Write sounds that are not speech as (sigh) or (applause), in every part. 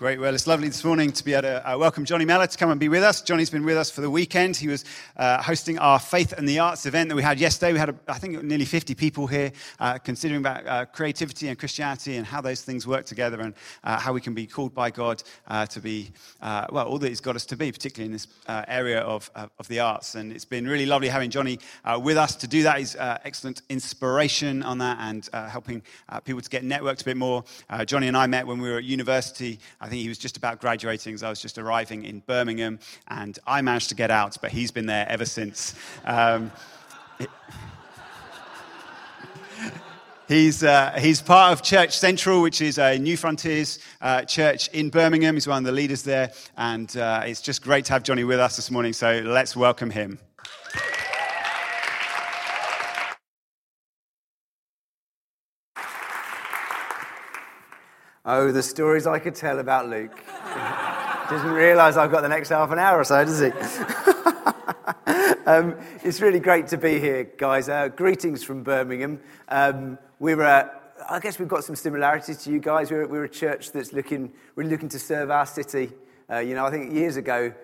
Great. Well, it's lovely this morning to be able to uh, welcome Johnny Mellor to come and be with us. Johnny's been with us for the weekend. He was uh, hosting our Faith and the Arts event that we had yesterday. We had, I think, nearly 50 people here uh, considering about uh, creativity and Christianity and how those things work together and uh, how we can be called by God uh, to be, well, all that He's got us to be, particularly in this area of, of the arts. And it's been really lovely having Johnny with us to do that. He's excellent inspiration on that and helping people to get networked a bit more. Johnny and I met when we were at university think he was just about graduating as I was just arriving in Birmingham, and I managed to get out, but he's been there ever since. Um, (laughs) He's, uh, he's part of Church Central, which is a Newfrontiers uh, church in Birmingham. He's one of the leaders there. And uh, it's just great to have Johnny with us this morning. So let's welcome him. Oh, the stories I could tell about Luke. (laughs) Doesn't realize I've got the next half an hour or so, does he? (laughs) um, it's really great to be here, guys. Uh, greetings from Birmingham. Um, we're, uh, I guess we've got some similarities to you guys. We're, we're a church that's looking, really looking to serve our city. Uh, you know, I think years ago,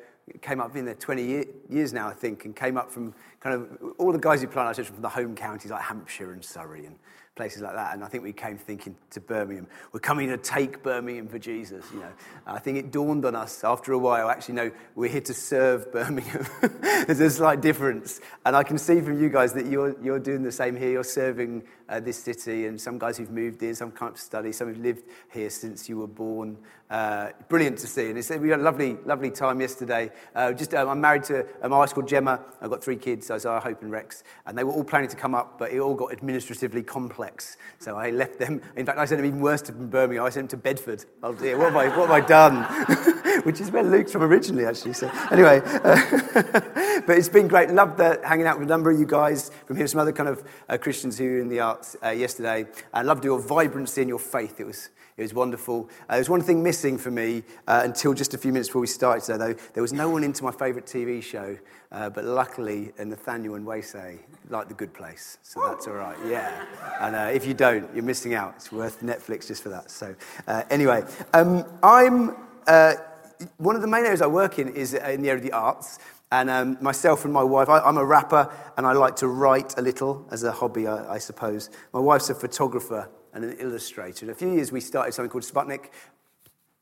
came up, been there 20 year, years now, I think, and came up from kind of all the guys who plant our church from the home counties like Hampshire and Surrey and places like that. And I think we came thinking to Birmingham, we're coming to take Birmingham for Jesus. You know, I think it dawned on us after a while. Actually, no, we're here to serve (laughs) Birmingham. There's a slight difference, and I can see from you guys that you're you're doing the same here. You're serving uh, this city, and some guys who've moved here, some come to study, some who've lived here since you were born. Uh, brilliant to see. And it's, we had a lovely, lovely time yesterday. Uh, just, um, I'm married to a my wife's called Gemma. I've got three kids, Isaiah, Hope, and Rex. And they were all planning to come up, but it all got administratively complex. So I left them. In fact, I sent them even worse to Birmingham. I sent them to Bedford. Oh dear, what have I, what have I done? (laughs) Which is where Luke's from originally, actually. So anyway, uh, (laughs) but it's been great. Loved the, hanging out with a number of you guys from here, some other kind of uh, Christians who were in the arts uh, yesterday. I loved your vibrancy and your faith. It was it was wonderful. Uh, there was one thing missing for me uh, until just a few minutes before we started today, though. There was no one into my favourite TV show, uh, but luckily, Nathaniel and Waysay like The Good Place, so that's all right. Yeah. And uh, if you don't, you're missing out. It's worth Netflix just for that. So, uh, anyway, um, I'm one of the main areas I work in is in the area of the arts. And um, myself and my wife, I, am a rapper and I like to write a little as a hobby, I, I suppose. My wife's a photographer and an illustrator. In a few years, we started something called Sputnik.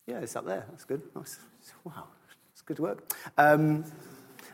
Yeah, it's up there. That's good. Nice. Wow, it's good work. Um,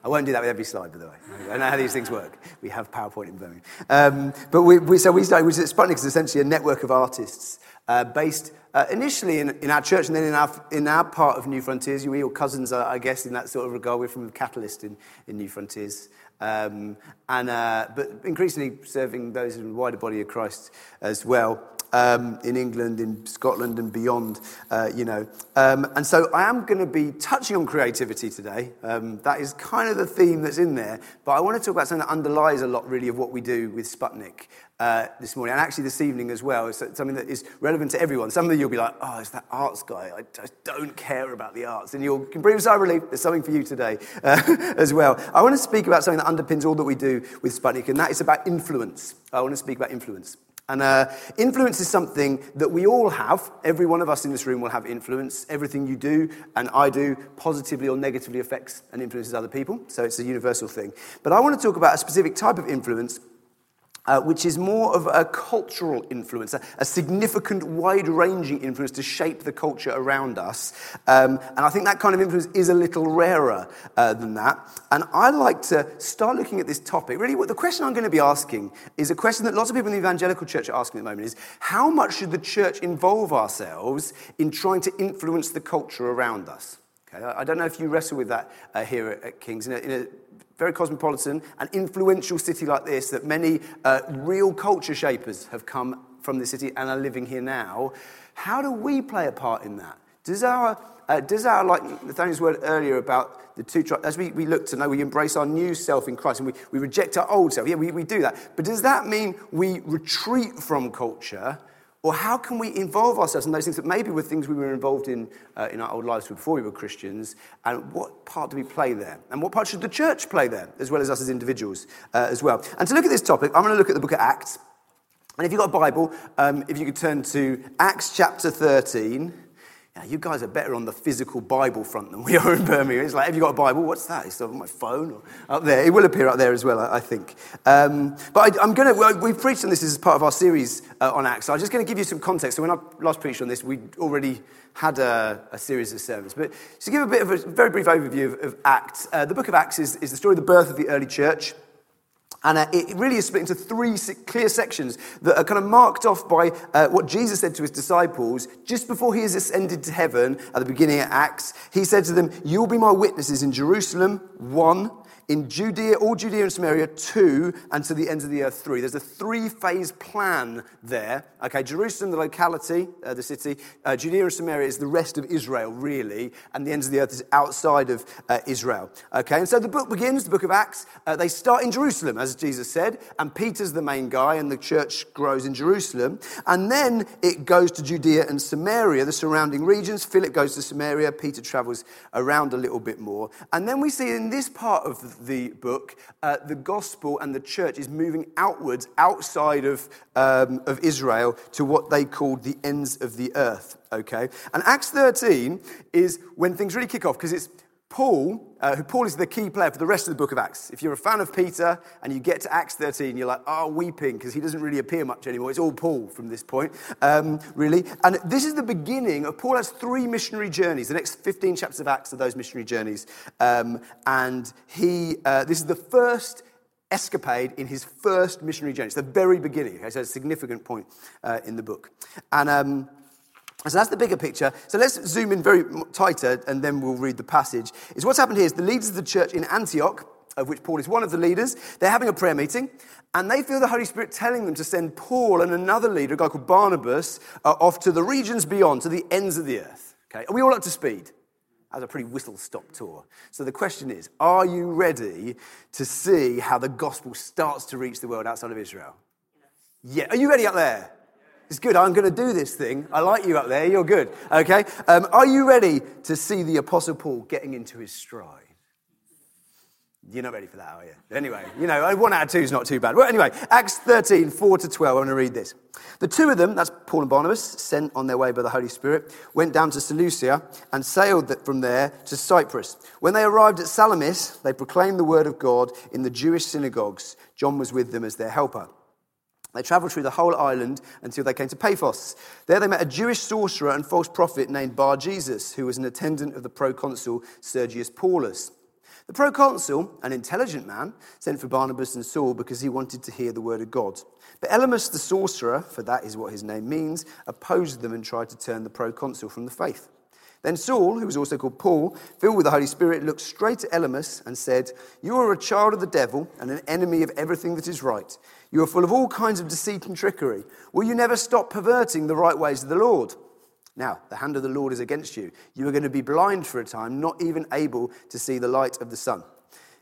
I won't do that with every slide, by the way. I know how these things work. We have PowerPoint in Birmingham. Um, but we, we, so we started, we, Sputnik is essentially a network of artists uh, based uh, initially in, in our church and then in our, in our part of Newfrontiers. We all cousins, I guess, in that sort of regard. We're from Catalyst in, in Newfrontiers. Um, and, uh, but increasingly serving those in the wider body of Christ as well um, in England, in Scotland, and beyond, uh, you know. Um, and so I am going to be touching on creativity today. Um, that is kind of the theme that's in there. But I want to talk about something that underlies a lot, really, of what we do with Sputnik. Uh, this morning, and actually this evening as well. It's something that is relevant to everyone. Some of you will be like, oh, it's that arts guy. I just don't care about the arts. And you can breathe a sigh of relief. There's something for you today uh, (laughs) as well. I want to speak about something that underpins all that we do with Sputnik, and that is about influence. I want to speak about influence. And uh, influence is something that we all have. Every one of us in this room will have influence. Everything you do and I do positively or negatively affects and influences other people. So it's a universal thing. But I want to talk about a specific type of influence uh, which is more of a cultural influence, a, a significant, wide ranging influence to shape the culture around us. Um, and I think that kind of influence is a little rarer uh, than that. And I like to start looking at this topic. Really, what the question I'm going to be asking is a question that lots of people in the evangelical church are asking at the moment is how much should the church involve ourselves in trying to influence the culture around us? Okay, I don't know if you wrestle with that uh, here at, at King's. In a, in a very cosmopolitan and influential city like this, that many uh, real culture shapers have come from this city and are living here now, how do we play a part in that? Does our, uh, does our like Nathaniel's word earlier about the two, as we, we look to know, we embrace our new self in Christ and we, we reject our old self. Yeah, we, we do that. But does that mean we retreat from culture or how can we involve ourselves in those things that maybe were things we were involved in uh, in our old lives before we were Christians? And what part do we play there? And what part should the church play there, as well as us as individuals uh, as well? And to look at this topic, I'm going to look at the book of Acts. And if you've got a Bible, um, if you could turn to Acts chapter 13. Yeah, you guys are better on the physical Bible front than we (laughs) are in Birmingham. It's like, have you got a Bible? What's that? It's on my phone or up there. It will appear up there as well, I, think. Um, but I, am going to, we've preached on this as part of our series uh, on Acts. So I'm just going to give you some context. So when I last preached on this, we already had a, a, series of sermons. But to give a bit of a very brief overview of, of Acts, uh, the book of Acts is, is the story of the birth of the early church. And uh, it really is split into three clear sections that are kind of marked off by uh, what Jesus said to his disciples just before he has ascended to heaven at the beginning of Acts. He said to them, You will be my witnesses in Jerusalem, one, in Judea, all Judea and Samaria, two, and to the ends of the earth, three. There's a three phase plan there. Okay, Jerusalem, the locality, uh, the city. Uh, Judea and Samaria is the rest of Israel, really, and the ends of the earth is outside of uh, Israel. Okay, and so the book begins, the book of Acts. Uh, they start in Jerusalem, as Jesus said, and Peter's the main guy, and the church grows in Jerusalem. And then it goes to Judea and Samaria, the surrounding regions. Philip goes to Samaria, Peter travels around a little bit more. And then we see in this part of the book, uh, the gospel and the church is moving outwards, outside of, um, of Israel, to what they called the ends of the earth. Okay? And Acts 13 is when things really kick off, because it's Paul, uh, who Paul is the key player for the rest of the book of Acts. If you're a fan of Peter and you get to Acts 13, you're like, oh, weeping, because he doesn't really appear much anymore. It's all Paul from this point, um, really. And this is the beginning of Paul has three missionary journeys. The next 15 chapters of Acts are those missionary journeys. Um, and he, uh, this is the first escapade in his first missionary journey. It's the very beginning. Okay? So it's a significant point uh, in the book. And um, so that's the bigger picture. So let's zoom in very tighter and then we'll read the passage. Is what's happened here is the leaders of the church in Antioch, of which Paul is one of the leaders, they're having a prayer meeting and they feel the Holy Spirit telling them to send Paul and another leader, a guy called Barnabas, uh, off to the regions beyond, to the ends of the earth. Okay? Are we all up to speed? As a pretty whistle stop tour. So the question is are you ready to see how the gospel starts to reach the world outside of Israel? Yeah. Are you ready up there? It's good. I'm going to do this thing. I like you up there. You're good. Okay. Um, are you ready to see the Apostle Paul getting into his stride? You're not ready for that, are you? Anyway, you know, one out of two is not too bad. Well, anyway, Acts 13, 4 to 12. I'm going to read this. The two of them, that's Paul and Barnabas, sent on their way by the Holy Spirit, went down to Seleucia and sailed from there to Cyprus. When they arrived at Salamis, they proclaimed the word of God in the Jewish synagogues. John was with them as their helper. They traveled through the whole island until they came to Paphos. There they met a Jewish sorcerer and false prophet named Bar Jesus, who was an attendant of the proconsul Sergius Paulus. The proconsul, an intelligent man, sent for Barnabas and Saul because he wanted to hear the word of God. But Elymas the sorcerer, for that is what his name means, opposed them and tried to turn the proconsul from the faith. Then Saul, who was also called Paul, filled with the Holy Spirit, looked straight at Elymas and said, You are a child of the devil and an enemy of everything that is right. You are full of all kinds of deceit and trickery. Will you never stop perverting the right ways of the Lord? Now, the hand of the Lord is against you. You are going to be blind for a time, not even able to see the light of the sun.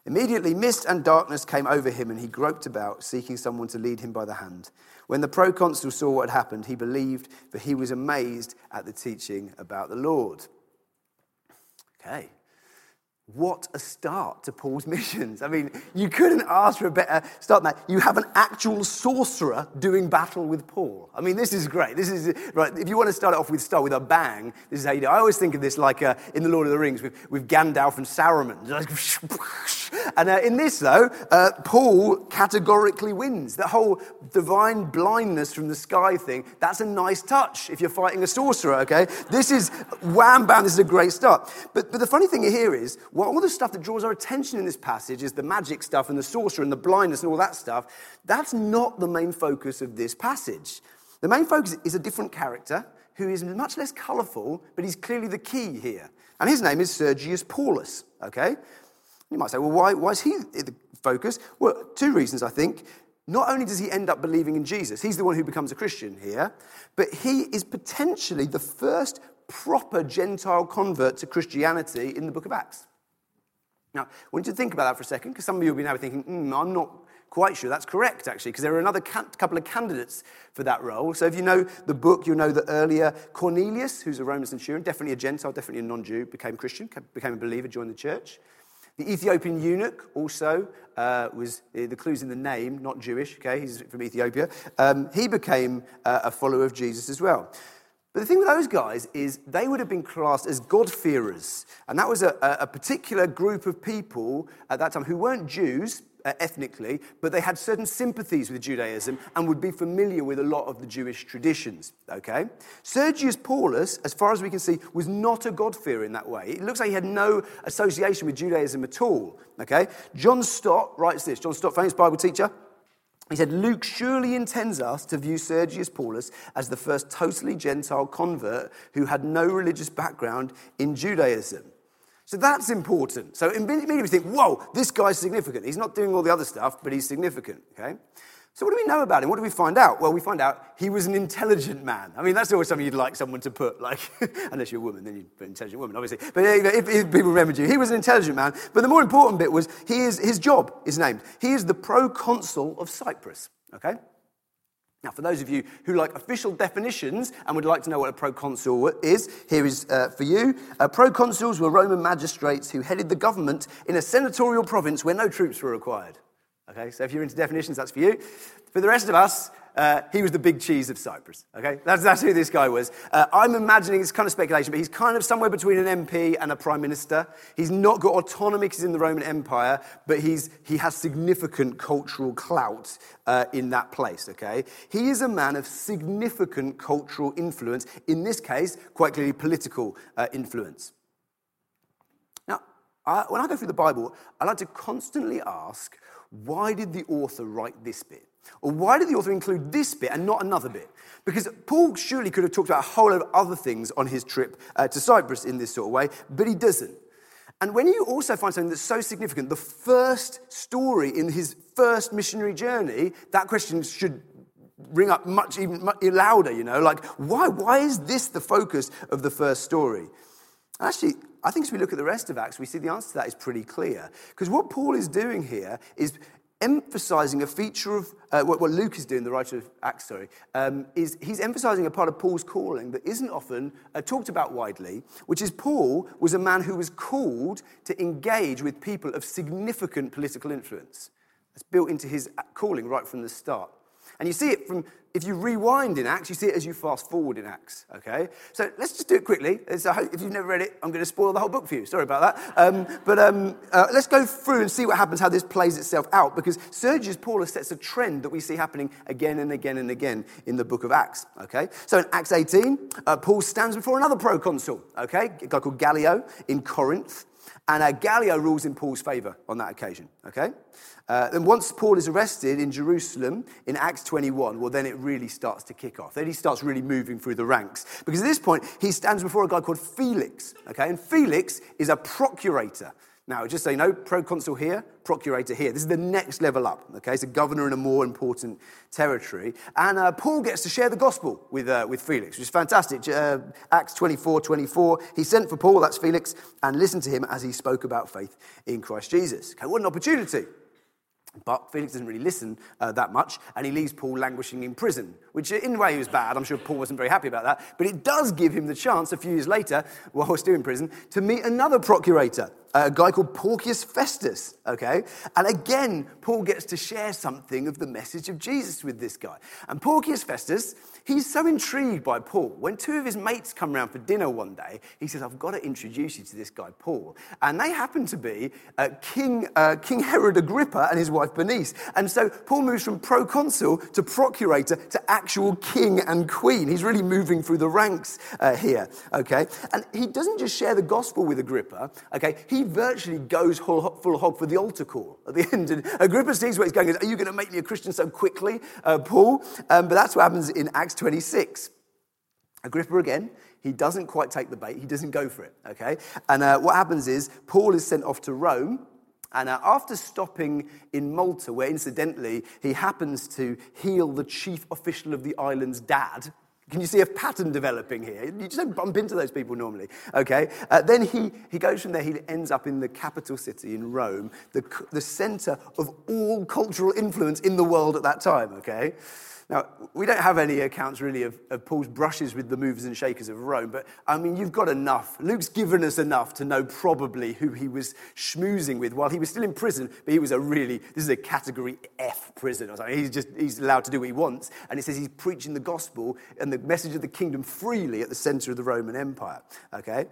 Immediately, mist and darkness came over him, and he groped about, seeking someone to lead him by the hand. When the proconsul saw what had happened, he believed, for he was amazed at the teaching about the Lord. Okay. What a start to Paul's (laughs) missions. I mean, you couldn't ask for a better start than that. You have an actual sorcerer doing battle with Paul. I mean, this is great. This is, right, if you want to start it off with start with a bang, this is how you do it. I always think of this like uh, in The Lord of the Rings with, with Gandalf and Saruman. (laughs) And uh, in this, though, uh, Paul categorically wins. The whole divine blindness from the sky thing, that's a nice touch if you're fighting a sorcerer, okay? This is wham bam, this is a great start. But, but the funny thing here is, well, all the stuff that draws our attention in this passage is the magic stuff and the sorcerer and the blindness and all that stuff. That's not the main focus of this passage. The main focus is a different character who is much less colourful, but he's clearly the key here. And his name is Sergius Paulus, okay? You might say, well, why, why is he the focus? Well, two reasons, I think. Not only does he end up believing in Jesus, he's the one who becomes a Christian here, but he is potentially the first proper Gentile convert to Christianity in the book of Acts. Now, I want you to think about that for a second, because some of you will be now thinking, mm, I'm not quite sure that's correct, actually, because there are another ca- couple of candidates for that role. So if you know the book, you'll know that earlier Cornelius, who's a Roman centurion, definitely a Gentile, definitely a non Jew, became Christian, became a believer, joined the church. The Ethiopian eunuch also uh, was, uh, the clue's in the name, not Jewish, okay? He's from Ethiopia. Um, he became uh, a follower of Jesus as well. But the thing with those guys is they would have been classed as God-fearers. And that was a, a particular group of people at that time who weren't Jews, uh, ethnically, but they had certain sympathies with Judaism and would be familiar with a lot of the Jewish traditions. Okay? Sergius Paulus, as far as we can see, was not a God-fearer in that way. It looks like he had no association with Judaism at all. Okay? John Stott writes this. John Stott, famous Bible teacher. He said, Luke surely intends us to view Sergius Paulus as the first totally Gentile convert who had no religious background in Judaism. So that's important. So immediately we think, whoa, this guy's significant. He's not doing all the other stuff, but he's significant, okay? So what do we know about him? What do we find out? Well, we find out he was an intelligent man. I mean, that's always something you'd like someone to put, like, (laughs) unless you're a woman, then you'd put intelligent woman, obviously. But if, if, people remembered you, he was an intelligent man. But the more important bit was he is, his job is named. He is the proconsul of Cyprus, okay? Now, for those of you who like official definitions and would like to know what a proconsul is, here is uh, for you. Uh, proconsuls were Roman magistrates who headed the government in a senatorial province where no troops were required. Okay, so if you're into definitions, that's for you. For the rest of us, uh, he was the big cheese of Cyprus. Okay, that's, that's who this guy was. Uh, I'm imagining it's kind of speculation, but he's kind of somewhere between an MP and a prime minister. He's not got autonomy because he's in the Roman Empire, but he's, he has significant cultural clout uh, in that place. Okay, he is a man of significant cultural influence. In this case, quite clearly political uh, influence. Now, I, when I go through the Bible, I like to constantly ask why did the author write this bit? Or why did the author include this bit and not another bit? Because Paul surely could have talked about a whole lot of other things on his trip uh, to Cyprus in this sort of way, but he doesn't. And when you also find something that's so significant, the first story in his first missionary journey, that question should ring up much even much louder, you know, like why why is this the focus of the first story? Actually, I think as we look at the rest of Acts, we see the answer to that is pretty clear. Because what Paul is doing here is emphasizing a feature of uh, what, what, Luke is doing, the writer of Acts, sorry, um, is he's emphasizing a part of Paul's calling that isn't often uh, talked about widely, which is Paul was a man who was called to engage with people of significant political influence. That's built into his calling right from the start. And you see it from, if you rewind in Acts, you see it as you fast forward in Acts, okay? So let's just do it quickly. if you've never read it, I'm going to spoil the whole book for you. Sorry about that. Um, but um, uh, let's go through and see what happens, how this plays itself out, because Sergius Paulus sets a trend that we see happening again and again and again in the book of Acts, okay? So in Acts 18, uh, Paul stands before another proconsul, okay? A guy called Gallio in Corinth. And uh, Gallio rules in Paul's favor on that occasion, okay? Uh, then once Paul is arrested in Jerusalem in Acts 21, well, then it really starts to kick off. Then he starts really moving through the ranks. Because at this point, he stands before a guy called Felix, okay? And Felix is a procurator. Now, just so you know, proconsul here, procurator here. This is the next level up, okay? It's a governor in a more important territory. And uh, Paul gets to share the gospel with, uh, with Felix, which is fantastic. Uh, Acts 24 24. He sent for Paul, that's Felix, and listened to him as he spoke about faith in Christ Jesus. Okay, what an opportunity. But Felix doesn't really listen uh, that much, and he leaves Paul languishing in prison, which in a way was bad. I'm sure Paul wasn't very happy about that. But it does give him the chance, a few years later, while still in prison, to meet another procurator, a guy called Porcius Festus, okay? And again, Paul gets to share something of the message of Jesus with this guy. And Porcius Festus He's so intrigued by Paul. When two of his mates come around for dinner one day, he says, I've got to introduce you to this guy, Paul. And they happen to be uh, King, uh, King Herod Agrippa and his wife Bernice. And so Paul moves from proconsul to procurator to actual king and queen. He's really moving through the ranks uh, here, okay? And he doesn't just share the gospel with Agrippa, okay? He virtually goes full, hog for the altar call at the (laughs) end. And Agrippa sees where he's going. Are you going to make me a Christian so quickly, uh, Paul? Um, but that's what happens in Acts 26. Agrippa again, he doesn't quite take the bait, he doesn't go for it, okay? And uh, what happens is Paul is sent off to Rome. And uh, after stopping in Malta, where incidentally he happens to heal the chief official of the island's dad, can you see a pattern developing here? You just don't bump into those people normally, okay? Uh, then he, he goes from there, he ends up in the capital city in Rome, the, the center of all cultural influence in the world at that time, okay? Now, we don't have any accounts really of, of, Paul's brushes with the movers and shakers of Rome, but I mean, you've got enough. Luke's given us enough to know probably who he was schmoozing with while he was still in prison, but he was a really, this is a category F prison or something. He's just, he's allowed to do what he wants. And it says he's preaching the gospel and the message of the kingdom freely at the center of the Roman Empire. Okay?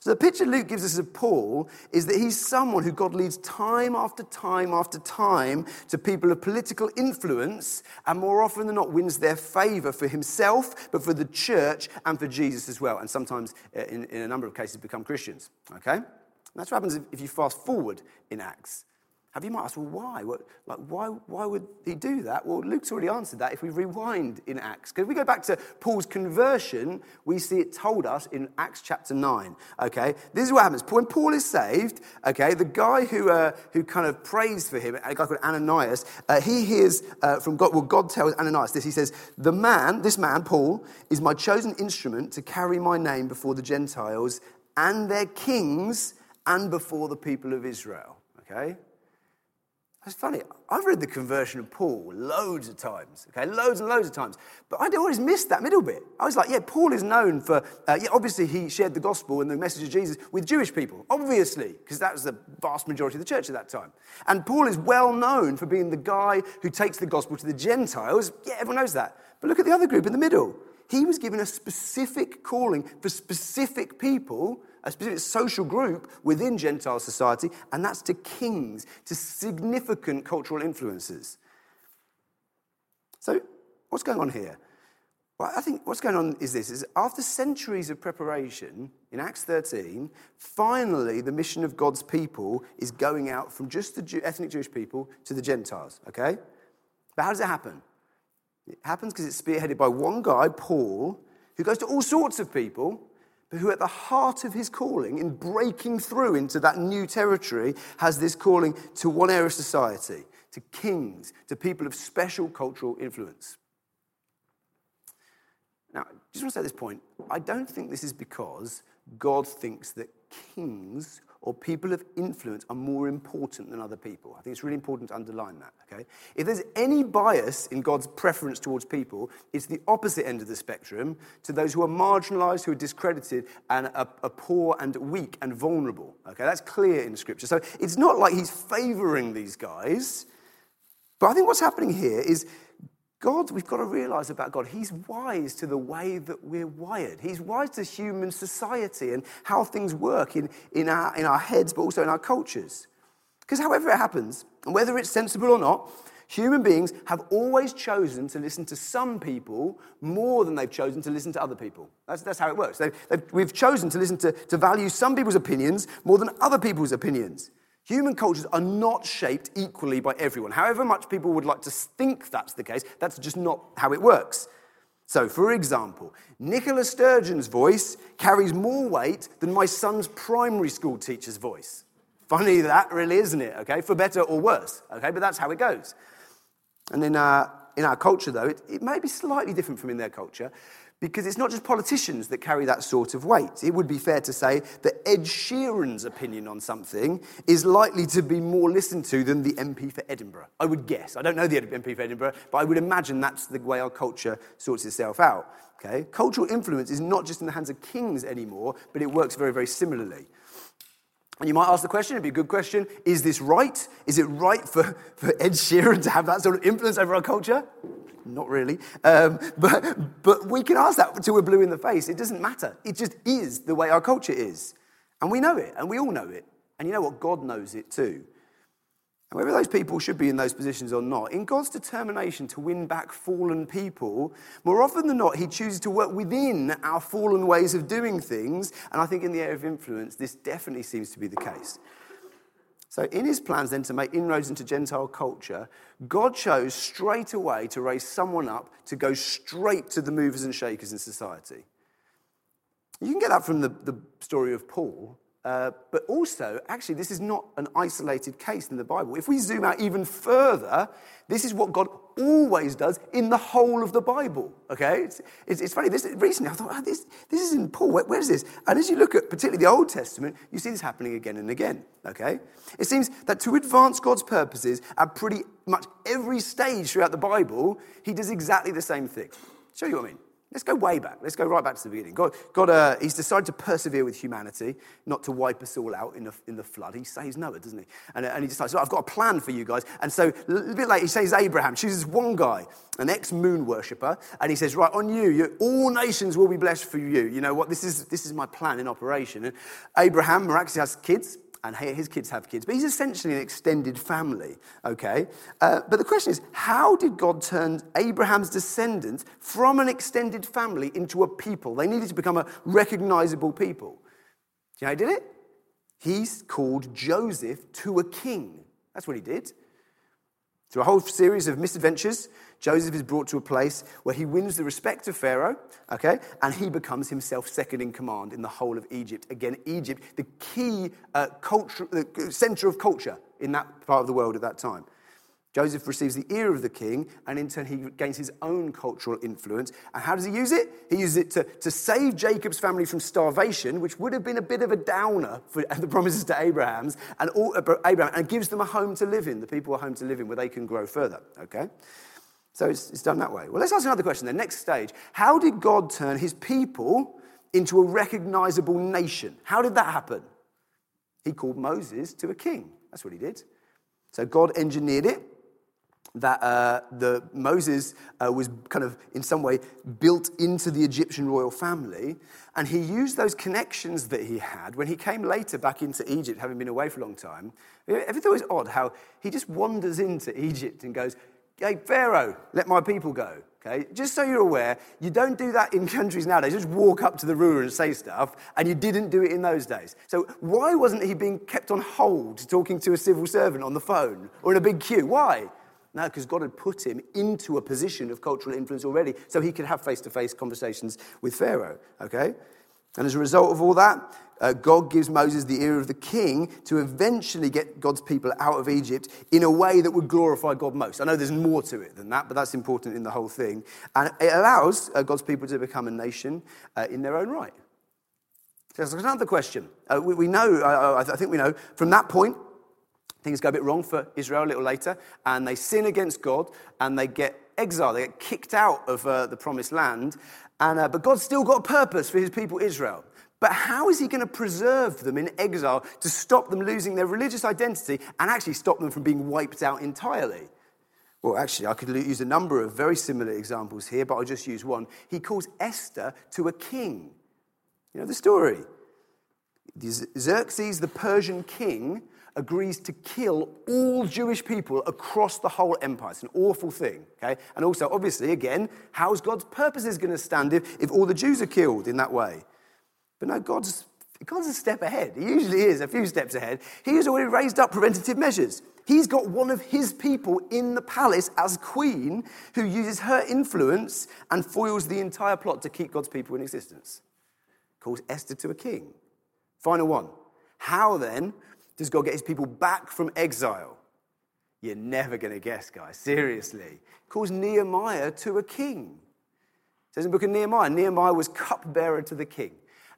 So, the picture Luke gives us of Paul is that he's someone who God leads time after time after time to people of political influence, and more often than not wins their favor for himself, but for the church and for Jesus as well. And sometimes, uh, in, in a number of cases, become Christians. Okay? And that's what happens if you fast forward in Acts. Have you might ask, well, why? What, like, why, why would he do that? Well, Luke's already answered that if we rewind in Acts. Because if we go back to Paul's conversion, we see it told us in Acts chapter 9. Okay, this is what happens. When Paul is saved, okay, the guy who, uh, who kind of prays for him, a guy called Ananias, uh, he hears uh, from God, well, God tells Ananias this. He says, The man, this man, Paul, is my chosen instrument to carry my name before the Gentiles and their kings and before the people of Israel. Okay? It's funny. I've read the conversion of Paul loads of times, okay, loads and loads of times. But I'd always missed that middle bit. I was like, yeah, Paul is known for, uh, yeah, obviously he shared the gospel and the message of Jesus with Jewish people, obviously, because that was the vast majority of the church at that time. And Paul is well known for being the guy who takes the gospel to the Gentiles. Yeah, everyone knows that. But look at the other group in the middle. He was given a specific calling for specific people a specific social group within Gentile society, and that's to kings, to significant cultural influences. So, what's going on here? Well, I think what's going on is this is after centuries of preparation in Acts 13, finally the mission of God's people is going out from just the Jew, ethnic Jewish people to the Gentiles, okay? But how does it happen? It happens because it's spearheaded by one guy, Paul, who goes to all sorts of people but who at the heart of his calling, in breaking through into that new territory, has this calling to one area of society, to kings, to people of special cultural influence. Now, just want to say this point. I don't think this is because God thinks that kings or people of influence are more important than other people. I think it's really important to underline that, okay? If there's any bias in God's preference towards people, it's the opposite end of the spectrum to those who are marginalized, who are discredited, and are, are poor and weak and vulnerable, okay? That's clear in Scripture. So it's not like he's favoring these guys, but I think what's happening here is God, we've got to realize about God, He's wise to the way that we're wired. He's wise to human society and how things work in, in, our, in our heads, but also in our cultures. Because however it happens, and whether it's sensible or not, human beings have always chosen to listen to some people more than they've chosen to listen to other people. That's, that's how it works. They've, they've, we've chosen to listen to, to value some people's opinions more than other people's opinions. Human cultures are not shaped equally by everyone. However much people would like to think that's the case, that's just not how it works. So, for example, Nicola Sturgeon's voice carries more weight than my son's primary school teacher's voice. Funny that, really, isn't it? Okay, for better or worse. Okay, but that's how it goes. And in our, in our culture, though, it, it may be slightly different from in their culture because it's not just politicians that carry that sort of weight. It would be fair to say that Ed Sheeran's opinion on something is likely to be more listened to than the MP for Edinburgh. I would guess. I don't know the MP for Edinburgh, but I would imagine that's the way our culture sorts itself out. Okay? Cultural influence is not just in the hands of kings anymore, but it works very, very similarly. And you might ask the question, it'd be a good question is this right? Is it right for, for Ed Sheeran to have that sort of influence over our culture? Not really. Um, (laughs) but, but we can ask that until we're blue in the face. It doesn't matter. It just is the way our culture is. And we know it, and we all know it. And you know what? God knows it too. And whether those people should be in those positions or not, in God's determination to win back fallen people, more often than not, He chooses to work within our fallen ways of doing things. And I think in the area of influence, this definitely seems to be the case. So, in his plans then to make inroads into Gentile culture, God chose straight away to raise someone up to go straight to the movers and shakers in society. You can get that from the, the story of Paul, uh, but also, actually, this is not an isolated case in the Bible. If we zoom out even further, this is what God always does in the whole of the Bible. Okay? It's, it's, it's funny. This, recently, I thought, oh, this, this is in Paul. Where, where is this? And as you look at particularly the Old Testament, you see this happening again and again. Okay? It seems that to advance God's purposes at pretty much every stage throughout the Bible, he does exactly the same thing. Show you what I mean. Let's go way back. Let's go right back to the beginning. God, God uh, he's decided to persevere with humanity, not to wipe us all out in the, in the flood. He saves Noah, doesn't he? And, uh, and he decides, I've got a plan for you guys. And so a bit later, he says Abraham, chooses one guy, an ex-moon worshipper, and he says, right, on you, you, all nations will be blessed for you. You know what? This is, this is my plan in operation. And Abraham miraculously has kids and his kids have kids, but he's essentially an extended family, okay? Uh, but the question is, how did God turn Abraham's descendants from an extended family into a people? They needed to become a recognizable people. Do you know how he did it? He's called Joseph to a king. That's what he did. Through a whole series of misadventures, Joseph is brought to a place where he wins the respect of Pharaoh, okay, and he becomes himself second in command in the whole of Egypt. Again, Egypt, the key uh, culture, the center of culture in that part of the world at that time. Joseph receives the ear of the king, and in turn, he gains his own cultural influence. And how does he use it? He uses it to, to save Jacob's family from starvation, which would have been a bit of a downer for (laughs) the promises to Abraham's, and all, uh, Abraham, and gives them a home to live in, the people a home to live in, where they can grow further. Okay? So it's, it's done that way. Well, let's ask another question. The next stage How did God turn his people into a recognizable nation? How did that happen? He called Moses to a king. That's what he did. So God engineered it that uh, the Moses uh, was kind of in some way built into the Egyptian royal family, and he used those connections that he had when he came later back into Egypt, having been away for a long time. Everything was odd how he just wanders into Egypt and goes, Hey, Pharaoh, let my people go. Okay? Just so you're aware, you don't do that in (laughs) countries nowadays. Just walk up to the ruler and say stuff, and you didn't do it in those days. So why wasn't he being kept on hold talking to a civil servant on the phone or in a big queue? Why? No, because God had put him into a position of cultural influence already, so he could have face to face conversations with Pharaoh. Okay? And as a result of all that, uh, God gives Moses the ear of the king to eventually get God's people out of Egypt in a way that would glorify God most. I know there's more to it than that, but that's important in the whole thing. And it allows uh, God's people to become a nation uh, in their own right. So there's another question. Uh, we, we, know, I think we know, from that point, things go a bit wrong for Israel a little later, and they sin against God and they get exiled, they get kicked out of uh, the promised land. And, uh, but God's still got a purpose for his people Israel. But how is he going to preserve them in exile to stop them losing their religious identity and actually stop them from being wiped out entirely? Well, actually, I could use a number of very similar examples here, but I'll just use one. He calls Esther to a king. You know the story. Xerxes, the Persian king, agrees to kill all Jewish people across the whole empire. It's an awful thing, okay? And also, obviously, again, how's God's purposes going to stand if, if all the Jews are killed in that way? But no, God's, God's a step ahead. He usually is a few steps ahead. He has already raised up preventative measures. He's got one of his people in the palace as queen who uses her influence and foils the entire plot to keep God's people in existence. Calls Esther to a king. Final one. How then does God get his people back from exile? You're never going to guess, guys. Seriously. Calls Nehemiah to a king. It says in the book of Nehemiah, Nehemiah was cupbearer to the king.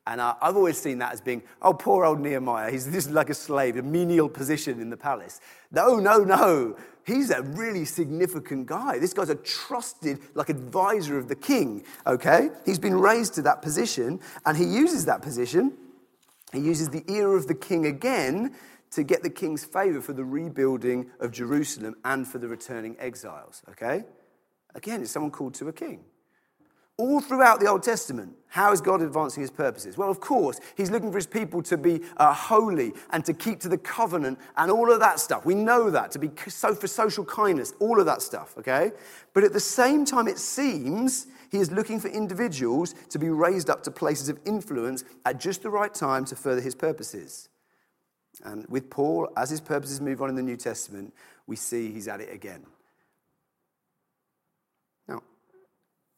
And uh, I've always seen that as being, oh, poor old Nehemiah. He's just like a slave, a menial position in the palace. No, no, no. He's a really significant guy. This guy's a trusted, like, advisor of the king, okay? He's been raised to that position, and he uses that position. He uses the ear of the king again to get the king's favor for the rebuilding of Jerusalem and for the returning exiles, okay? Again, it's someone called to a king all throughout the Old Testament, how is God advancing his purposes? Well, of course, he's looking for his people to be uh, holy and to keep to the covenant and all of that stuff. We know that, to be so for social kindness, all of that stuff, okay? But at the same time, it seems he is looking for individuals to be raised up to places of influence at just the right time to further his purposes. And with Paul, as his purposes move on in the New Testament, we see he's at it again. Now,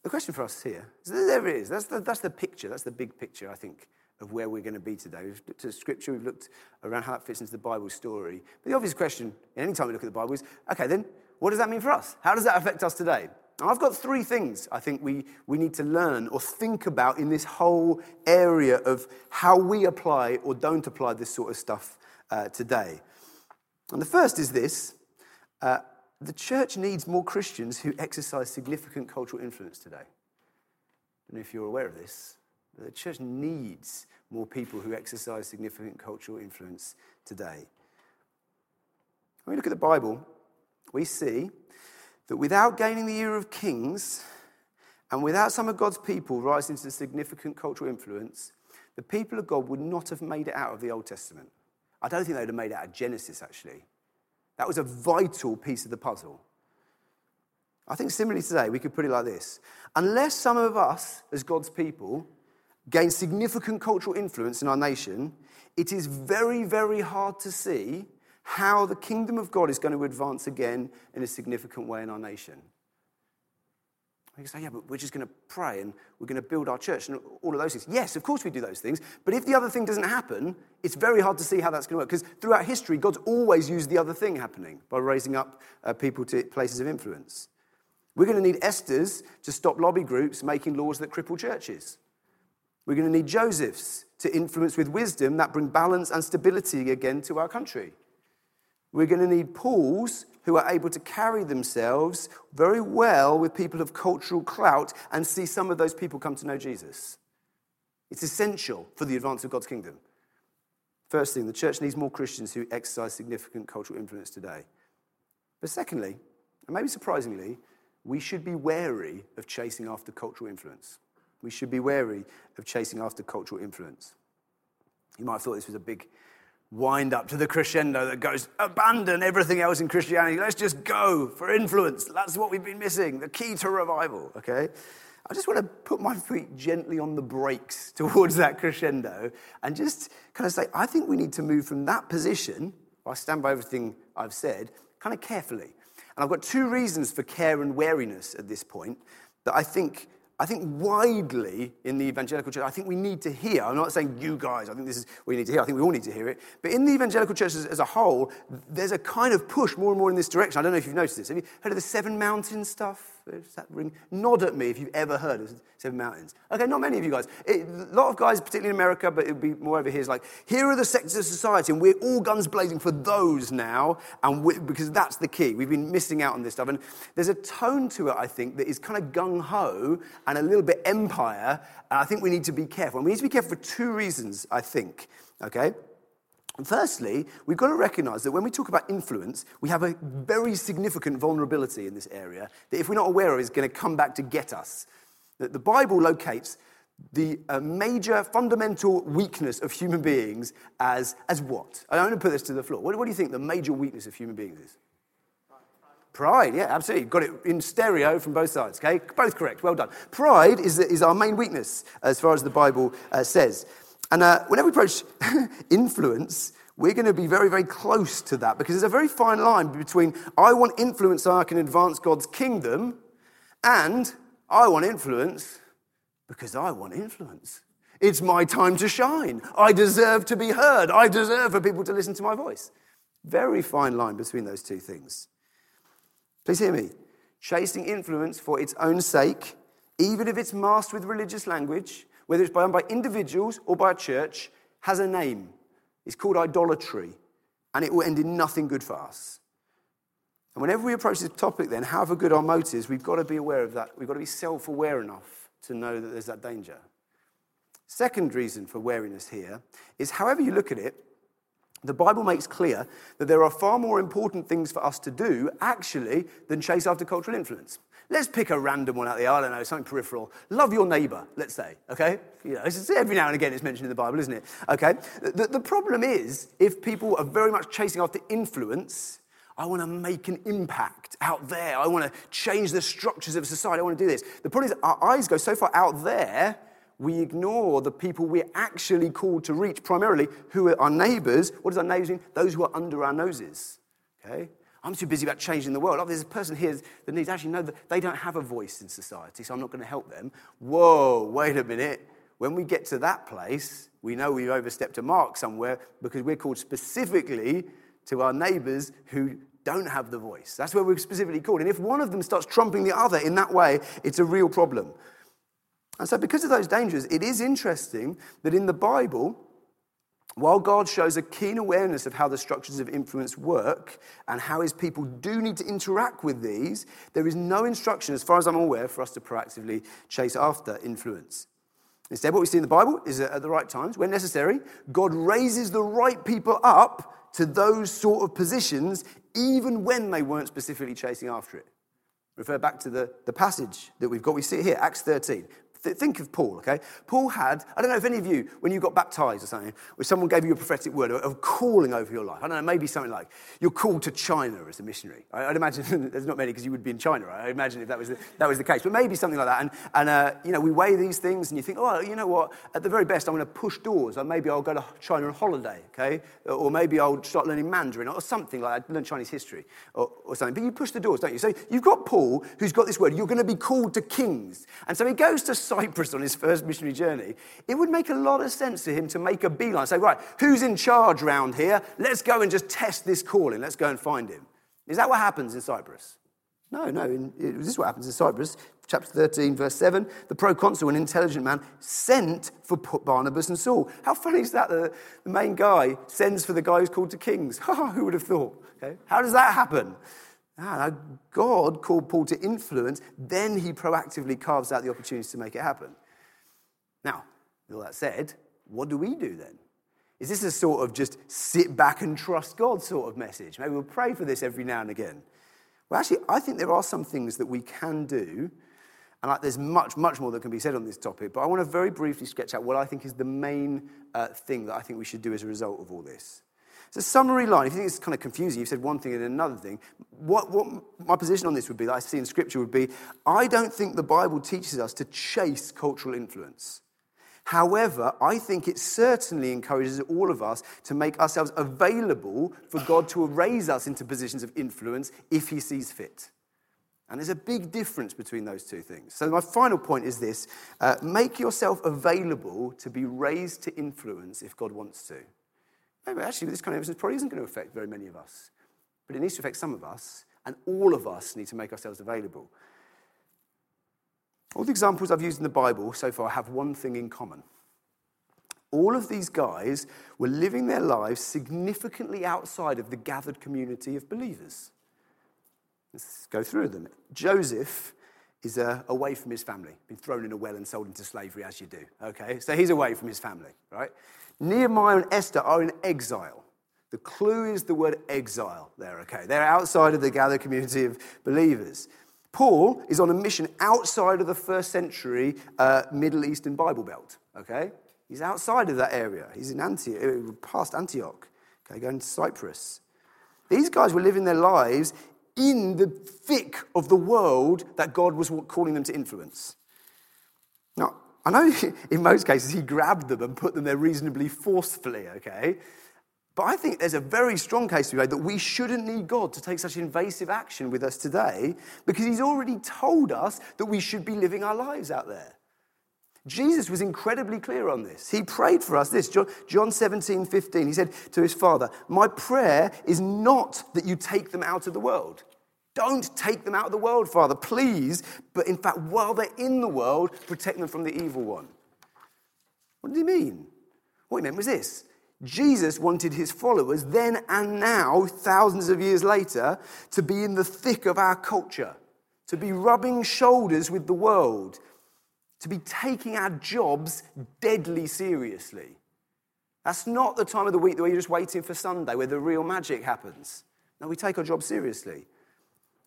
the question for us here is there it is. That's the, that's the picture. That's the big picture, I think, of where we're going to be today. We've looked at Scripture, we've looked around how that fits into the Bible story. But the obvious question, any time we look at the Bible, is okay, then what does that mean for us? How does that affect us today? And I've got three things I think we, we need to learn or think about in this whole area of how we apply or don't apply this sort of stuff uh, today. And the first is this uh, the church needs more Christians who exercise significant cultural influence today. I don't know if you're aware of this, but the church needs more people who exercise significant cultural influence today. When we look at the Bible, we see that without gaining the ear of kings and without some of God's people rising to significant cultural influence, the people of God would not have made it out of the Old Testament. I don't think they would have made it out of Genesis, actually. That was a vital piece of the puzzle. I think similarly today, we could put it like this Unless some of us, as God's people, gain significant cultural influence in our nation, it is very, very hard to see how the kingdom of God is going to advance again in a significant way in our nation. You say, yeah, but we're just going to pray and we're going to build our church and all of those things. Yes, of course we do those things. But if the other thing doesn't happen, it's very hard to see how that's going to work. Because throughout history, God's always used the other thing happening by raising up uh, people to places of influence. We're going to need Esther's to stop lobby groups making laws that cripple churches. We're going to need Joseph's to influence with wisdom that bring balance and stability again to our country. We're going to need Paul's who are able to carry themselves very well with people of cultural clout and see some of those people come to know Jesus. It's essential for the advance of God's kingdom. First thing, the church needs more Christians who exercise significant cultural influence today. But secondly, and maybe surprisingly, we should be wary of chasing after cultural influence. We should be wary of chasing after cultural influence. You might have thought this was a big wind up to the crescendo that goes, abandon everything else in Christianity. Let's just go for influence. That's what we've been missing, the key to revival, okay? I just want to put my feet gently on the brakes (laughs) towards that crescendo and just kind of say, I think we need to move from that position, I stand by everything I've said, kind of carefully. And I've got two reasons for care and wariness at this point that I think I think widely in the evangelical church, I think we need to hear. I'm not saying you guys, I think this is what we need to hear. I think we all need to hear it. But in the evangelical church as, as, a whole, there's a kind of push more and more in this direction. I don't know if you've noticed this. Have you heard of the Seven Mountains stuff? That ring? Nod at me if you've ever heard of Seven Mountains. Okay, not many of you guys. It, a lot of guys, particularly in America, but it would be more over here, is like, here are the sectors of society, and we're all guns blazing for those now, and because that's the key. We've been missing out on this stuff. And there's a tone to it, I think, that is kind of gung ho and a little bit empire. And I think we need to be careful. And we need to be careful for two reasons, I think. Okay? Firstly, we've got to recognize that when we talk about influence, we have a very significant vulnerability in this area that, if we're not aware of, is going to come back to get us. That the Bible locates the uh, major fundamental weakness of human beings as, as what? I'm going to put this to the floor. What, what do you think the major weakness of human beings is? Pride, yeah, absolutely. Got it in stereo from both sides, okay? Both correct, well done. Pride is, is our main weakness as far as the Bible uh, says. And uh, whenever we approach (laughs) influence, we're going to be very, very close to that because there's a very fine line between I want influence so I can advance God's kingdom and I want influence because I want influence. It's my time to shine. I deserve to be heard. I deserve for people to listen to my voice. Very fine line between those two things. Please hear me. Chasing influence for its own sake, even if it's masked with religious language, whether it's done by individuals or by a church, has a name. It's called idolatry, and it will end in nothing good for us. And whenever we approach this topic, then, however good our motives, we've got to be aware of that. We've got to be self aware enough to know that there's that danger. Second reason for wariness here is however you look at it, the Bible makes clear that there are far more important things for us to do, actually, than chase after cultural influence. Let's pick a random one out there. I don't know, something peripheral. Love your neighbor, let's say, okay? You know, every now and again it's mentioned in the Bible, isn't it? Okay? The, the problem is, if people are very much chasing after influence, I want to make an impact out there. I want to change the structures of society. I want to do this. The problem is, our eyes go so far out there, we ignore the people we're actually called to reach, primarily, who are our neighbors. What does our neighbors mean? Those who are under our noses. Okay? I'm too busy about changing the world. Oh, there's a person here that needs actually know that they don't have a voice in society, so I'm not going to help them. Whoa, wait a minute. When we get to that place, we know we've overstepped a mark somewhere because we're called specifically to our neighbors who don't have the voice. That's where we're specifically called. And if one of them starts trumping the other in that way, it's a real problem. And so, because of those dangers, it is interesting that in the Bible, While God shows a keen awareness of how the structures of influence work and how his people do need to interact with these, there is no instruction, as far as I'm aware, for us to proactively chase after influence. Instead, what we see in the Bible is that at the right times, when necessary, God raises the right people up to those sort of positions, even when they weren't specifically chasing after it. Refer back to the, the passage that we've got. We see it here, Acts 13. Th- think of Paul, okay? Paul had, I don't know if any of you, when you got baptized or something, where someone gave you a prophetic word of calling over your life. I don't know, maybe something like, you're called to China as a missionary. I, would imagine, (laughs) there's not many because you would be in China, right? I imagine if that was the, that was the case. But maybe something like that. And, and uh, you know, we weigh these things and you think, oh, you know what? At the very best, I'm going to push doors. Or maybe I'll go to China on holiday, okay? Or maybe I'll start learning Mandarin or something like that, learn Chinese history or, or something. But you push the doors, don't you? So you've got Paul who's got this word, you're going to be called to kings. And so he goes to Cyprus on his first missionary journey, it would make a lot of sense to him to make a beeline, say, right, who's in charge round here? Let's go and just test this calling. Let's go and find him. Is that what happens in Cyprus? No, no. In, this is what happens in Cyprus. Chapter 13, verse 7. The proconsul, an intelligent man, sent for Barnabas and Saul. How funny is that? The, the main guy sends for the guy who's called to kings. (laughs) Who would have thought? Okay. How does that happen? Ah, God called Paul to influence, then he proactively carves out the opportunities to make it happen. Now, with all that said, what do we do then? Is this a sort of just sit back and trust God sort of message? Maybe we'll pray for this every now and again. Well, actually, I think there are some things that we can do, and there's much, much more that can be said on this topic, but I want to very briefly sketch out what I think is the main uh, thing that I think we should do as a result of all this. It's a summary line. If you think it's kind of confusing, you've said one thing and another thing. What, what my position on this would be, that I see in Scripture, would be I don't think the Bible teaches us to chase cultural influence. However, I think it certainly encourages all of us to make ourselves available for God to raise us into positions of influence if He sees fit. And there's a big difference between those two things. So, my final point is this uh, make yourself available to be raised to influence if God wants to. Maybe actually, this kind of evidence probably isn't going to affect very many of us, but it needs to affect some of us, and all of us need to make ourselves available. All the examples I've used in the Bible so far have one thing in common. All of these guys were living their lives significantly outside of the gathered community of believers. Let's go through them. Joseph is uh, away from his family, been thrown in a well and sold into slavery, as you do. Okay, so he's away from his family, right? Nehemiah and Esther are in exile. The clue is the word exile there, okay? They're outside of the gathered community of believers. Paul is on a mission outside of the first century uh, Middle Eastern Bible Belt, okay? He's outside of that area. He's in Antioch, uh, past Antioch, okay, going to Cyprus. These guys were living their lives in the thick of the world that God was calling them to influence. Now, I know (laughs) in most cases he grabbed them and put them there reasonably forcefully, okay? But I think there's a very strong case to be made that we shouldn't need God to take such invasive action with us today because He's already told us that we should be living our lives out there. Jesus was incredibly clear on this. He prayed for us this, John, John 17, 15. He said to his Father, My prayer is not that you take them out of the world. Don't take them out of the world, Father, please. But in fact, while they're in the world, protect them from the evil one. What did he mean? What he meant was this Jesus wanted his followers then and now, thousands of years later, to be in the thick of our culture, to be rubbing shoulders with the world, to be taking our jobs deadly seriously. That's not the time of the week where you're just waiting for Sunday, where the real magic happens. No, we take our job seriously.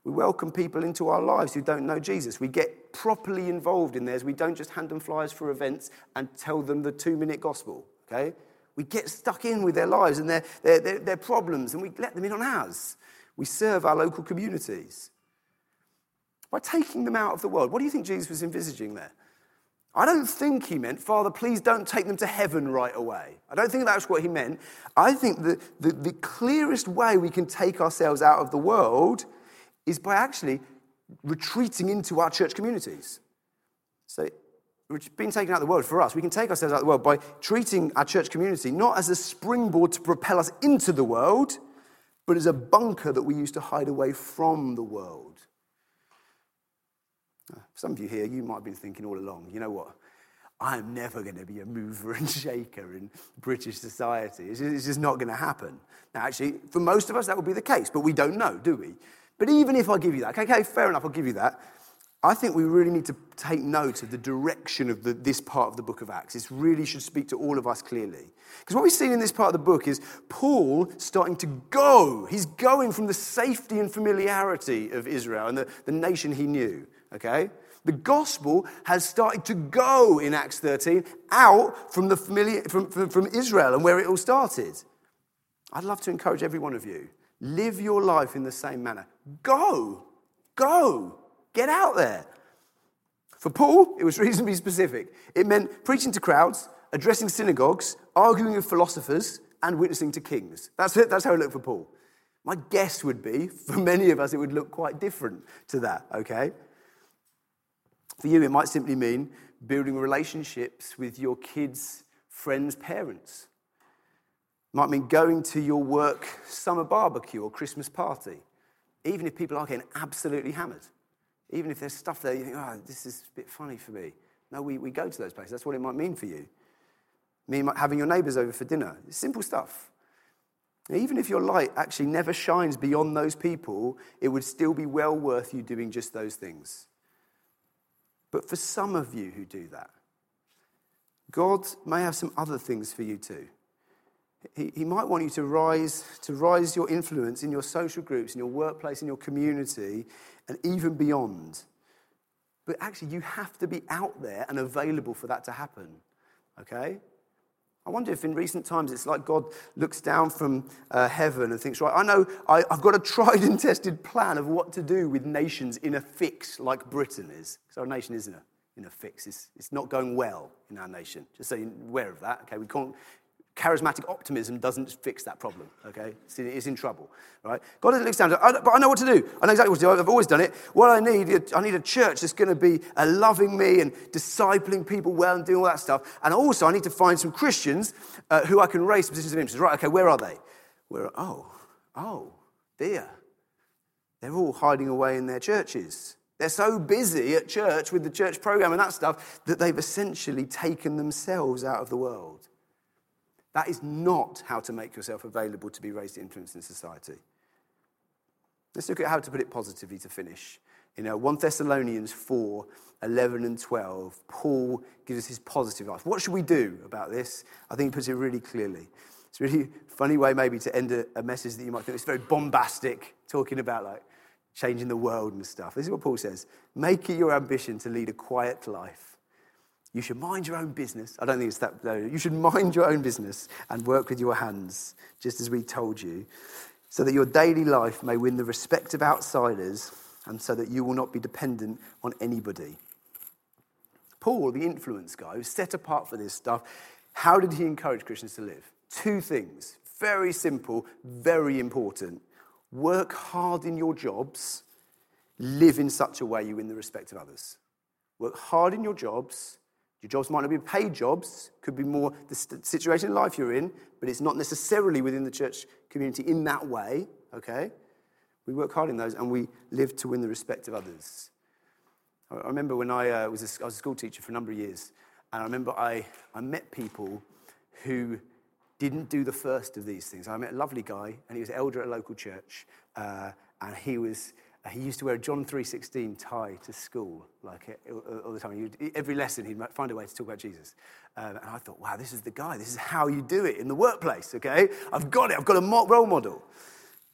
We welcome people into our lives who don't know Jesus. We get properly involved in theirs. We don't just hand them flyers for events and tell them the two minute gospel, okay? We get stuck in with their lives and their, their, their, their problems, and we let them in on ours. We serve our local communities. By taking them out of the world, what do you think Jesus was envisaging there? I don't think he meant, Father, please don't take them to heaven right away. I don't think that's what he meant. I think that the, the clearest way we can take ourselves out of the world is by actually retreating into our church communities. So being taken out of the world for us, we can take ourselves out of the world by treating our church community not as a springboard to propel us into the world, but as a bunker that we use to hide away from the world. Uh, some of you here, you might have been thinking all along, you know what? I am never going to be a mover and (laughs) shaker in British society. It's just not going to happen. Now, actually, for most of us, that would be the case, but we don't know, do we? But even if I give you that, okay, okay fair enough, I'll give you that. I think we really need to take note of the direction of the, this part of the book of Acts. This really should speak to all of us clearly. Because what we've seen in this part of the book is Paul starting to go. He's going from the safety and familiarity of Israel and the, the nation he knew, okay? The gospel has started to go in Acts 13 out from, the familiar, from, from, from Israel and where it all started. I'd love to encourage every one of you live your life in the same manner. Go, go. Get out there. For Paul, it was reasonably specific. It meant preaching to crowds, addressing synagogues, arguing with philosophers, and witnessing to kings. That's it. That's how it looked for Paul. My guess would be, for many of us, it would look quite different to that, okay? For you, it might simply mean building relationships with your kids' friends' parents. Might mean going to your work summer barbecue or Christmas party, even if people are getting absolutely hammered. Even if there's stuff there, you think, oh, this is a bit funny for me. No, we, we go to those places. That's what it might mean for you. Me having your neighbours over for dinner. It's simple stuff. Even if your light actually never shines beyond those people, it would still be well worth you doing just those things. But for some of you who do that, God may have some other things for you too. He, he might want you to rise, to rise your influence in your social groups, in your workplace, in your community, and even beyond. But actually, you have to be out there and available for that to happen. Okay? I wonder if in recent times it's like God looks down from uh, heaven and thinks, right, I know I, have got a (laughs) tried and tested plan of what to do with nations in a fix like Britain is. Because our nation is in a, in a fix. It's, it's not going well in our nation. Just so you're aware of that. Okay, we can't charismatic optimism doesn't fix that problem, okay? It's in, it's in trouble, right? God looks down, but I know what to do. I know exactly what to do. I've always done it. What I need, I need a church that's going to be uh, loving me and discipling people well and doing all that stuff. And also, I need to find some Christians uh, who I can raise positions of interest. Right, okay, where are they? Where, oh, oh, dear. They're all hiding away in their churches. They're so busy at church with the church program and that stuff that they've essentially taken themselves out of the world. That is not how to make yourself available to be raised to influence in society. Let's look at how to put it positively to finish. You know, 1 Thessalonians 4 11 and 12, Paul gives us his positive life. What should we do about this? I think he puts it really clearly. It's a really funny way, maybe, to end a, a message that you might think is very bombastic, talking about like changing the world and stuff. This is what Paul says Make it your ambition to lead a quiet life you should mind your own business. I don't think it's that. You should mind your own business and work with your hands, just as we told you, so that your daily life may win the respect of outsiders and so that you will not be dependent on anybody. Paul, the influence guy, was set apart for this stuff. How did he encourage Christians to live? Two things. Very simple, very important. Work hard in your jobs, live in such a way you win the respect of others. Work hard in your jobs, your jobs might not be paid jobs, could be more the situation in life you're in, but it's not necessarily within the church community in that way, okay? We work hard in those and we live to win the respect of others. I remember when I, uh, was, a, I was a school teacher for a number of years, and I remember I, I met people who didn't do the first of these things. I met a lovely guy, and he was elder at a local church, uh, and he was he used to wear a John 3.16 tie to school, like all the time. Every lesson, he'd find a way to talk about Jesus. Um, and I thought, wow, this is the guy. This is how you do it in the workplace, okay? I've got it. I've got a role model.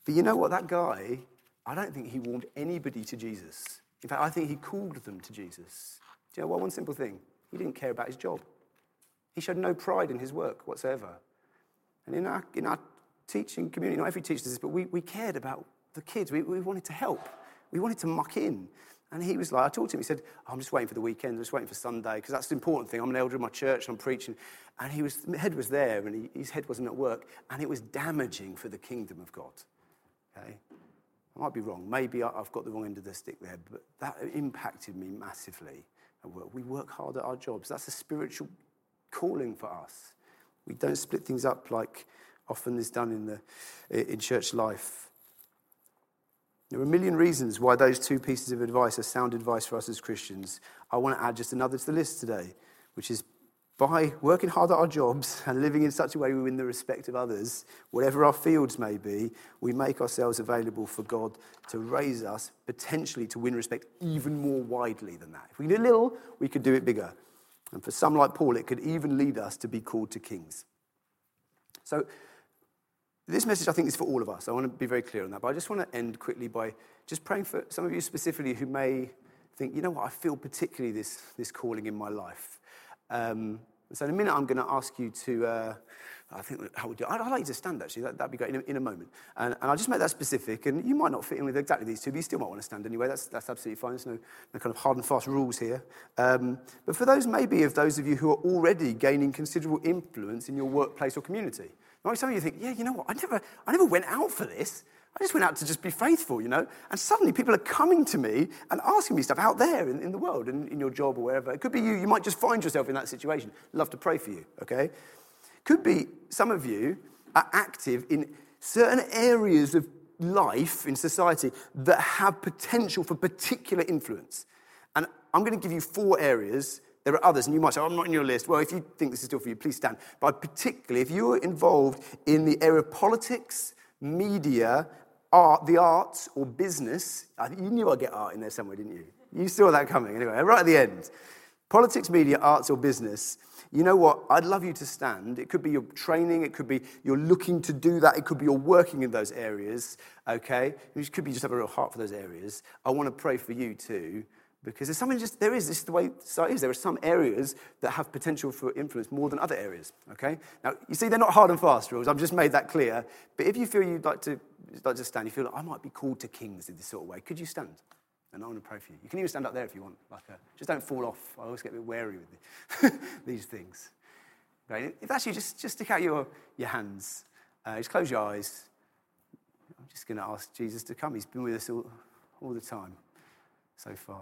But you know what? That guy, I don't think he warned anybody to Jesus. In fact, I think he called them to Jesus. Do you know what? One simple thing. He didn't care about his job. He showed no pride in his work whatsoever. And in our, in our teaching community, not every teacher does this, but we, we cared about the kids. We, we wanted to help. We wanted to muck in. And he was like, I talked to him, he said, I'm just waiting for the weekend, I'm just waiting for Sunday, because that's the important thing. I'm an elder in my church, I'm preaching. And he was, head was there, and he, his head wasn't at work, and it was damaging for the kingdom of God. Okay? I might be wrong. Maybe I've got the wrong end of the stick there, but that impacted me massively at work. We work hard at our jobs. That's a spiritual calling for us. We don't split things up like often is done in, the, in church life. There are a million reasons why those two pieces of advice are sound advice for us as Christians. I want to add just another to the list today. which is by working hard at our jobs (laughs) and living in such a way we win the respect of others, whatever our fields may be, we make ourselves available for God to raise us, potentially to win respect even more widely than that. If we do a little, we could do it bigger. And for some like Paul, it could even lead us to be called to kings. So, this message, I think, is for all of us. I want to be very clear on that. But I just want to end quickly by just praying for some of you specifically who may think, you know what, I feel particularly this, this calling in my life. Um, so in a minute, I'm going to ask you to, uh, I think, how would you, I'd, I'd like you to stand actually, that, would be great in a, in a moment. And, and, I'll just make that specific, and you might not fit in with exactly these two, but you still might want to stand anyway, that's, that's absolutely fine, there's no, no kind of hard and fast rules here. Um, but for those maybe of those of you who are already gaining considerable influence in your workplace or community, like some of you think, yeah, you know what, I never, I never went out for this. I just went out to just be faithful, you know? And suddenly people are coming to me and asking me stuff out there in, in the world, in, in your job or wherever. It could be you. You might just find yourself in that situation. Love to pray for you, okay? Could be some of you are active in certain areas of life in society that have potential for particular influence. And I'm going to give you four areas. There are others, and you might say, oh, I'm not in your list. Well, if you think this is still for you, please stand. But particularly, if you're involved in the area of politics, media, art, the arts, or business. You knew I'd get art in there somewhere, didn't you? You saw that coming. Anyway, right at the end. Politics, media, arts, or business. You know what? I'd love you to stand. It could be your training, it could be you're looking to do that, it could be you're working in those areas, okay? It could be just have a real heart for those areas. I want to pray for you too because there's something just, there is, this is the way society is. There are some areas that have potential for influence more than other areas, okay? Now, you see, they're not hard and fast rules. I've just made that clear. But if you feel you'd like to, like to stand, you feel like I might be called to kings in this sort of way, could you stand? And I want to pray for you. You can even stand up there if you want. Like a, just don't fall off. I always get a bit wary with (laughs) these things. Right? If that's you, just, just stick out your, your hands. Uh, just close your eyes. I'm just going to ask Jesus to come. He's been with us all, all the time so far.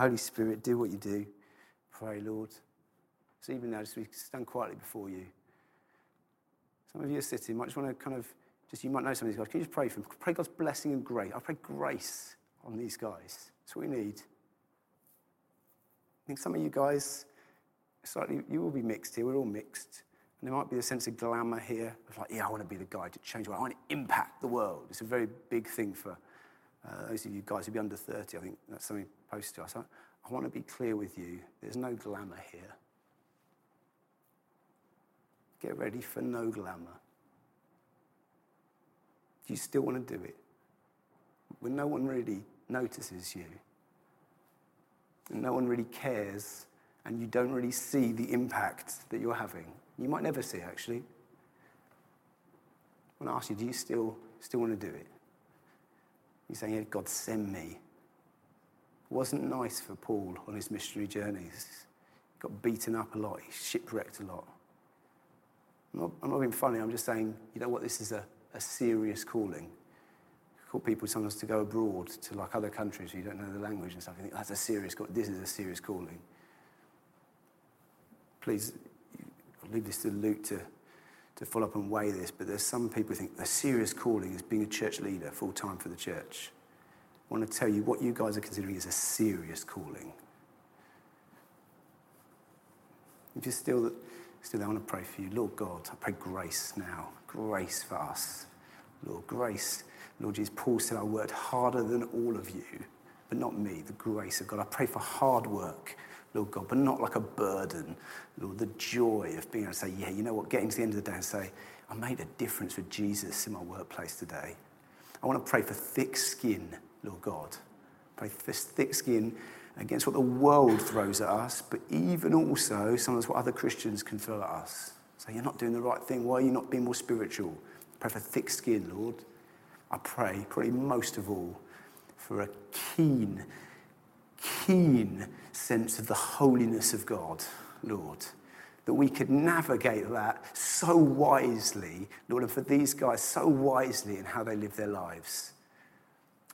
Holy Spirit, do what you do. Pray, Lord. So even now, just we stand quietly before you. Some of you are sitting, might just want to kind of, just you might know some of these guys. Can you just pray for them? Pray God's blessing and grace. I pray grace on these guys. That's what we need. I think some of you guys, slightly, you will be mixed here. We're all mixed. And there might be a sense of glamour here of like, yeah, I want to be the guy to change the world. I want to impact the world. It's a very big thing for uh, those of you guys who be under 30, I think that's something posted to us. I, I want to be clear with you there's no glamour here. Get ready for no glamour. Do you still want to do it? When no one really notices you, and no one really cares, and you don't really see the impact that you're having. You might never see, actually. I want to ask you, do you still, still want to do it? He's saying, God, send me. It wasn't nice for Paul on his missionary journeys. He got beaten up a lot, he shipwrecked a lot. I'm not, I'm not being funny, I'm just saying, you know what, this is a, a serious calling. Call people sometimes to go abroad to like other countries where you don't know the language and stuff. I think that's a serious call. This is a serious calling. Please leave this to Luke to to follow up and weigh this, but there's some people who think a serious calling is being a church leader full time for the church. I want to tell you what you guys are considering is a serious calling. If you're still, still there, I want to pray for you. Lord God, I pray grace now. Grace for us. Lord, grace. Lord Jesus, Paul said, I worked harder than all of you, but not me, the grace of God. I pray for hard work Lord God, but not like a burden. Lord, the joy of being able to say, yeah, you know what, getting to the end of the day and say, I made a difference with Jesus in my workplace today. I want to pray for thick skin, Lord God. Pray for thick skin against what the world throws at us, but even also sometimes what other Christians can throw at us. Say, you're not doing the right thing. Why are you not being more spiritual? Pray for thick skin, Lord. I pray, probably most of all, for a keen keen sense of the holiness of God, Lord. That we could navigate that so wisely, Lord, and for these guys, so wisely in how they live their lives.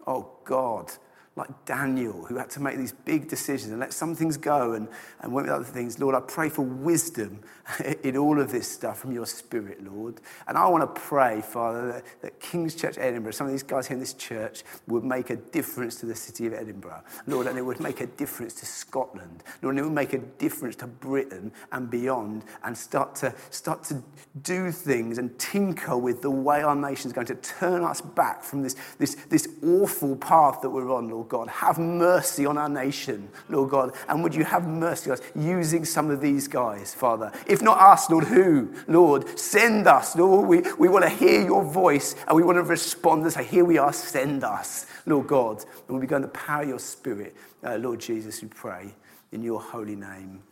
Oh God, like Daniel, who had to make these big decisions and let some things go and, and went with other things. Lord, I pray for wisdom (laughs) in all of this stuff from your spirit, Lord. And I want to pray, Father, that, that King's Church Edinburgh, some of these guys here in this church, would make a difference to the city of Edinburgh. Lord, and it would make a difference to Scotland. Lord, and it would make a difference to Britain and beyond and start to, start to do things and tinker with the way our nation is going to turn us back from this, this, this awful path that we're on, Lord Lord God. Have mercy on our nation, Lord God. And would you have mercy on us using some of these guys, Father? If not us, Lord, who? Lord, send us, Lord. We, we want to hear your voice and we want to respond and say, Here we are, send us, Lord God. And we'll be going to power your spirit, uh, Lord Jesus, we pray in your holy name,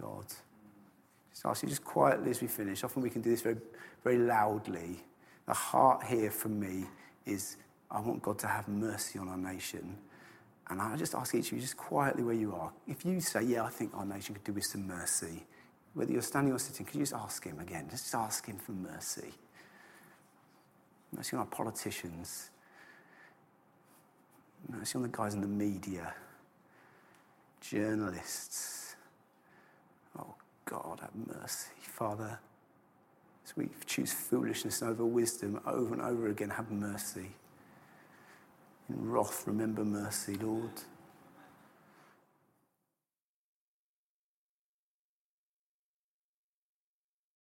God. Just ask you just quietly as we finish. Often we can do this very, very loudly. The heart here for me is I want God to have mercy on our nation. And I just ask each of you, just quietly where you are, if you say, Yeah, I think our nation could do with some mercy, whether you're standing or sitting, could you just ask Him again? Just ask Him for mercy. Mercy on our politicians. Mercy on the guys in the media, journalists. Oh, God, have mercy. Father, as we choose foolishness over wisdom over and over again, have mercy. In wrath, remember mercy, Lord.